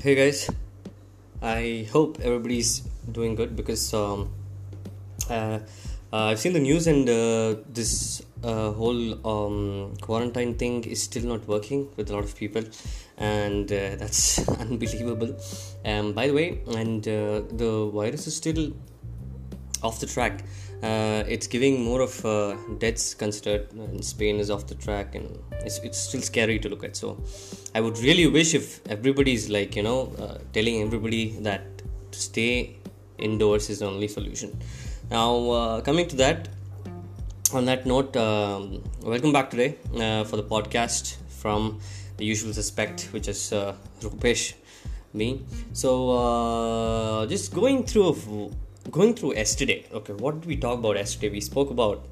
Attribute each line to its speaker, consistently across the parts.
Speaker 1: Hey guys, I hope everybody's doing good because um, uh, uh, I've seen the news and uh, this uh, whole um, quarantine thing is still not working with a lot of people, and uh, that's unbelievable. Um, by the way, and the virus is still off the track. Uh, it's giving more of uh, deaths considered, and Spain is off the track, and it's, it's still scary to look at. So, I would really wish if everybody's like you know uh, telling everybody that to stay indoors is the only solution. Now, uh, coming to that, on that note, um, welcome back today uh, for the podcast from the usual suspect, which is uh, Rupesh, me. So, just going through going through yesterday. Okay, what did we talk about yesterday? We spoke about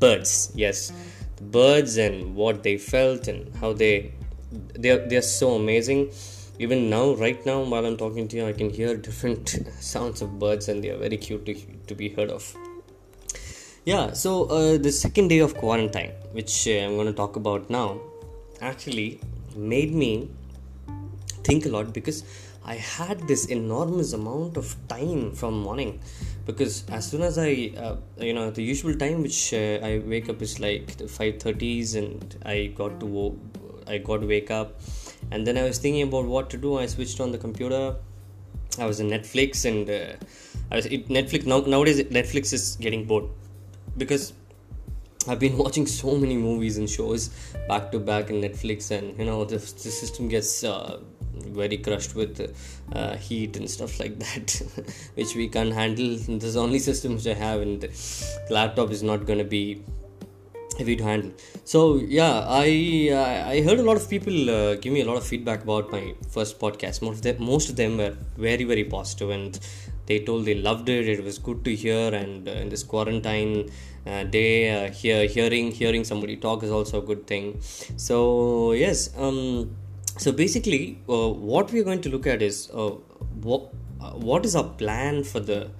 Speaker 1: birds. Yes, birds and what they felt and how they they're, they're so amazing. Even now, right now, while I'm talking to you, I can hear different sounds of birds, and they are very cute to, to be heard of. Yeah, so uh, the second day of quarantine, which uh, I'm going to talk about now, actually made me think a lot because I had this enormous amount of time from morning because as soon as I uh, you know the usual time which uh, I wake up is like the 5:30s and I got to wo- I got to wake up. And then I was thinking about what to do. I switched on the computer. I was in Netflix and uh, I was it, Netflix now, nowadays Netflix is getting bored because I've been watching so many movies and shows back to back in Netflix, and you know the, the system gets uh, very crushed with uh, heat and stuff like that, which we can't handle. This is the only system which I have, and the laptop is not going to be heavy to handle. So yeah, I I heard a lot of people uh, give me a lot of feedback about my first podcast. Most of them, most of them were very very positive, and they told they loved it. It was good to hear, and uh, in this quarantine uh, day, uh, hear hearing hearing somebody talk is also a good thing. So yes, um, so basically, uh, what we are going to look at is uh, what uh, what is our plan for the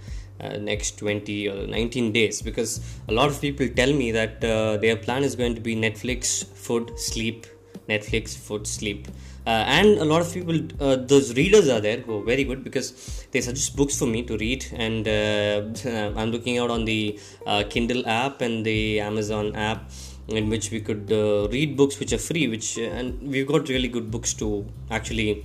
Speaker 1: uh, next 20 or 19 days? Because a lot of people tell me that uh, their plan is going to be netflix food sleep netflix food sleep. Uh, and a lot of people those readers are there who are very good because they suggest books for me to read. And i'm looking out on the kindle app and the amazon app in which we could uh, read books which are free which and we've got really good books to actually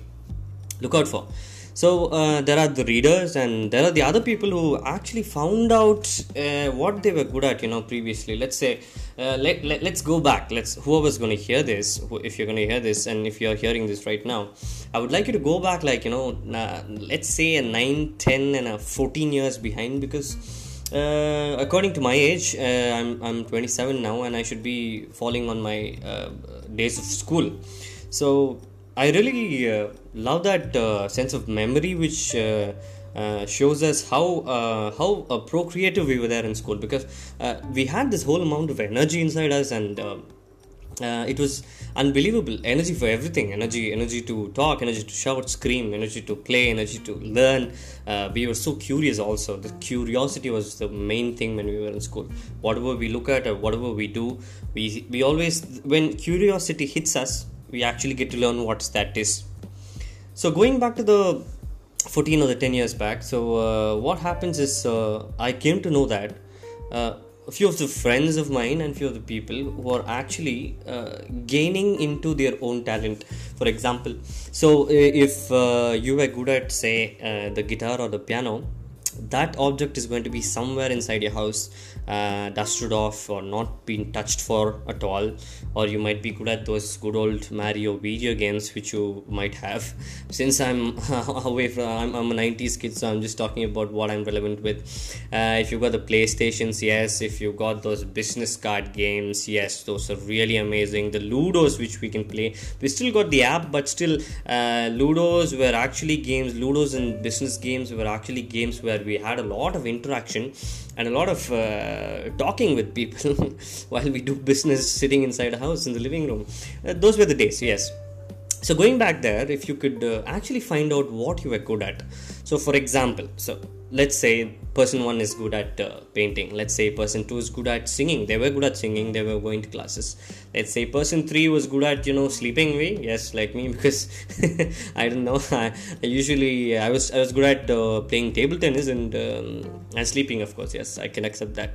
Speaker 1: look out for. So uh, there are the readers and there are the other people who actually found out uh, what they were good at you know previously. Let's say uh, let, let, let's go back. Let's whoever's going to hear this if you're going to hear this and if you're hearing this right now i would like you to go back like you know uh, let's say a 9 10 and a 14 years behind because uh, according to my age uh, I'm, I'm 27 now and i should be falling on my uh, days of school. So I really uh, love that uh, sense of memory which shows us how how procreative we were there in school because we had this whole amount of energy inside us and uh, it was unbelievable. Energy for everything. Energy energy to talk energy to shout scream energy to play energy to learn. Uh, we were so curious also. The curiosity was the main thing when we were in school. Whatever we look at or whatever we do we we always when curiosity hits us we actually get to learn what that is. So going back to the 14 or the 10 years back so uh, what happens is uh, i came to know that uh, a few of the friends of mine and few of the people who are actually uh, gaining into their own talent. For example so if uh, you were good at say uh, the guitar or the piano that object is going to be somewhere inside your house uh, dusted off or not been touched for at all. Or you might be good at those good old mario video games which you might have. Since i'm away from I'm, I'm a 90s kid so i'm just talking about what i'm relevant with. Uh, if you've got the playstations yes. If you've got those business card games yes. Those are really amazing. The ludos which we can play. We still got the app but still uh, ludos were actually games ludos and business games were actually games where we had a lot of interaction and a lot of uh, talking with people while we do business sitting inside a house in the living room. Uh, those were the days yes. So going back there if you could uh, actually find out what you were good at. So for example so let's say person one is good at uh, painting. Let's say person two is good at singing. They were good at singing. They were going to classes. Let's say person three was good at you know sleeping. Me yes like me because i don't know. I, I, usually i was i was good at uh, playing table tennis and um, and sleeping of course. Yes i can accept that.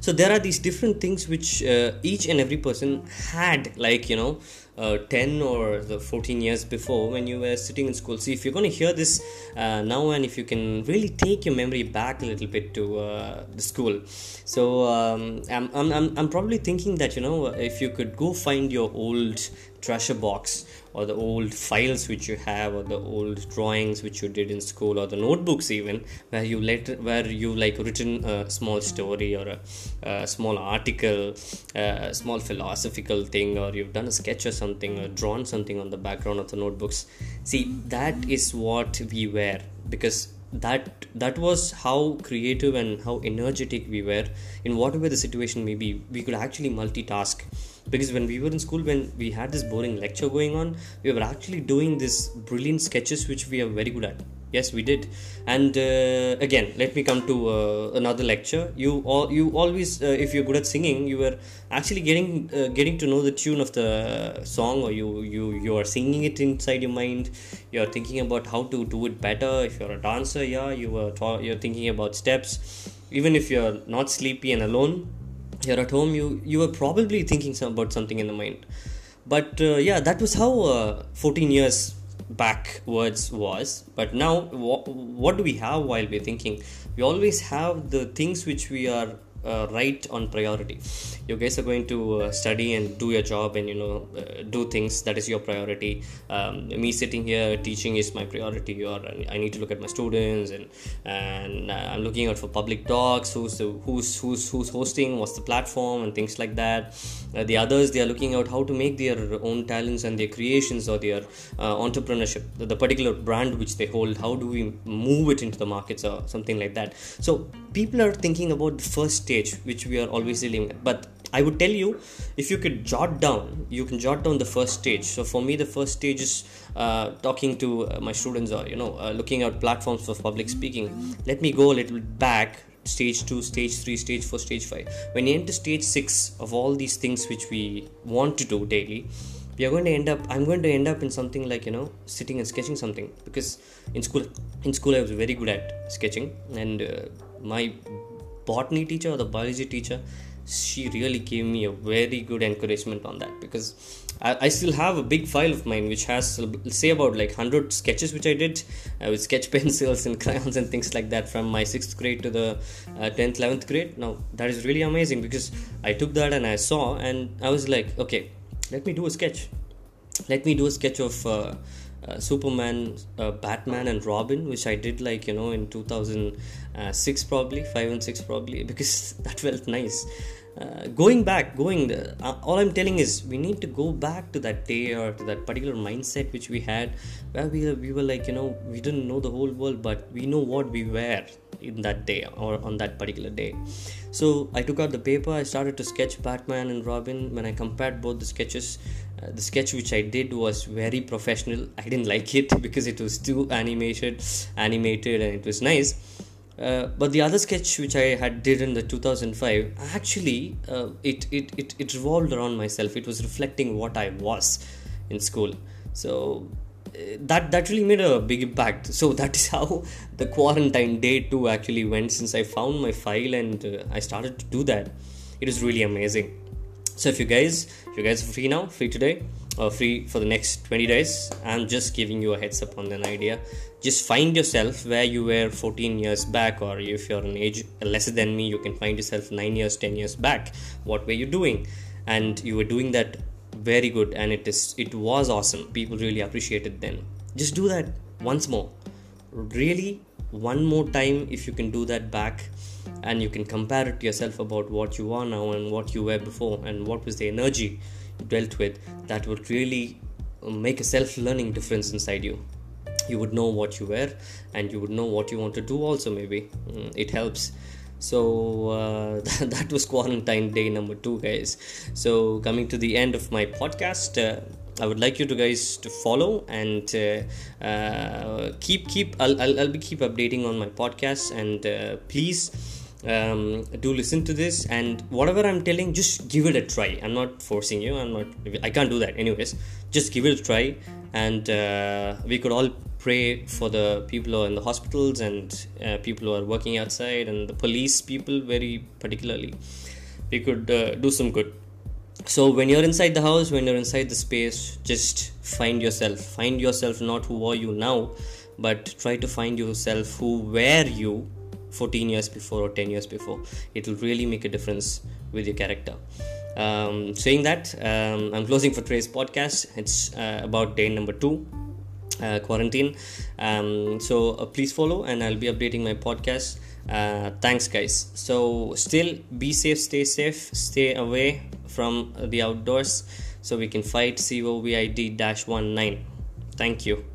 Speaker 1: So there are these different things which uh, each and every person had like you know uh, 10 or the 14 years before when you were sitting in school. See if you're going to hear this uh, now and if you can really take your memory back a little bit to uh, the school. So um, I'm, I'm, I'm probably thinking that you know if you could go find your old treasure box or the old files which you have or the old drawings which you did in school or the notebooks even where you let where you like written a small story or a, a small article a small philosophical thing or you've done a sketch or something or drawn something on the background of the notebooks. See that is what we were because that that was how creative and how energetic we were in whatever the situation may be. We could actually multitask. Because when we were in school when we had this boring lecture going on we were actually doing this brilliant sketches which we are very good at yes we did. And uh, again let me come to uh, another lecture. You all you always uh, if you're good at singing you were actually getting uh, getting to know the tune of the song or you you you are singing it inside your mind. You're thinking about how to do it better. If you're a dancer yeah you were you're thinking about steps. Even if you're not sleepy and alone you're at home you you were probably thinking some, about something in the mind. But uh, yeah that was how uh, 14 years backwards was. But now wh- what do we have while we're thinking? We always have the things which we are uh, right on priority. You guys are going to uh, study and do your job and you know uh, do things. That is your priority. Um, me sitting here teaching is my priority. Or i need to look at my students and and uh, i'm looking out for public talks who's the, who's who's who's hosting? What's the platform? And things like that. Uh, the others they are looking out how to make their own talents and their creations or their uh, entrepreneurship. The, the particular brand which they hold how do we move it into the markets or something like that. So people are thinking about the first stage which we are always dealing with. But i would tell you if you could jot down you can jot down the first stage. So for me the first stage is uh, talking to uh, my students or you know uh, looking at platforms for public speaking. Let me go a little back stage 2 stage 3 stage 4 stage 5 when you enter stage 6 of all these things which we want to do daily we are going to end up i'm going to end up in something like you know sitting and sketching something. Because in school in school i was very good at sketching. And uh, my botany teacher or the biology teacher she really gave me a very good encouragement on that because I, I still have a big file of mine which has say about like 100 sketches which I did uh, with sketch pencils and crayons and things like that from my 6th grade to the uh, 10th 11th grade. Now that is really amazing because I took that and I saw and I was like okay let me do a sketch. Let me do a sketch of uh, uh, Superman, uh, Batman, and Robin, which I did like you know in 2006 probably, five and six probably, because that felt nice. Uh, going back, going, uh, all I'm telling is we need to go back to that day or to that particular mindset which we had, where we we were like you know we didn't know the whole world, but we know what we were in that day or on that particular day. So I took out the paper, I started to sketch Batman and Robin. When I compared both the sketches, uh, the sketch which I did was very professional. I didn't like it because it was too animated, animated, and it was nice. Uh, but the other sketch which I had did in the 2005 actually uh, it, it, it, it revolved around myself. It was reflecting what I was in school. So uh, that that really made a big impact. So that is how the quarantine day two actually went. Since I found my file and uh, I started to do that, it was really amazing so if you guys if you guys are free now free today or free for the next 20 days i'm just giving you a heads up on an idea. Just find yourself where you were 14 years back or if you're an age lesser than me you can find yourself 9 years 10 years back. What were you doing? And you were doing that very good and it is it was awesome. People really appreciated then. Just do that once more. Really one more time if you can do that back and you can compare it to yourself about what you are now and what you were before and what was the energy you dealt with that would really make a self-learning difference inside you. You would know what you were and you would know what you want to do also maybe. Mm, it helps. So uh, that was quarantine day number two guys. So coming to the end of my podcast uh, I would like you to guys to follow and uh, uh, keep keep I'll, I'll, I'll be keep updating on my podcast and uh, please um, do listen to this and whatever I'm telling just give it a try. I'm not forcing you. I'm not I can't do that anyways. Just give it a try and uh, we could all pray for the people who are in the hospitals and uh, people who are working outside and the police people very particularly. We could uh, do some good so when you're inside the house when you're inside the space just find yourself. Find yourself not who are you now but try to find yourself who were you 14 years before or 10 years before. It will really make a difference with your character. Um, saying that um, i'm closing for today's podcast. It's uh, about day number two uh, quarantine. Um, so uh, please follow and i'll be updating my podcast. Uh, thanks guys. So still be safe stay safe stay away from the outdoors so we can fight covid-19 thank you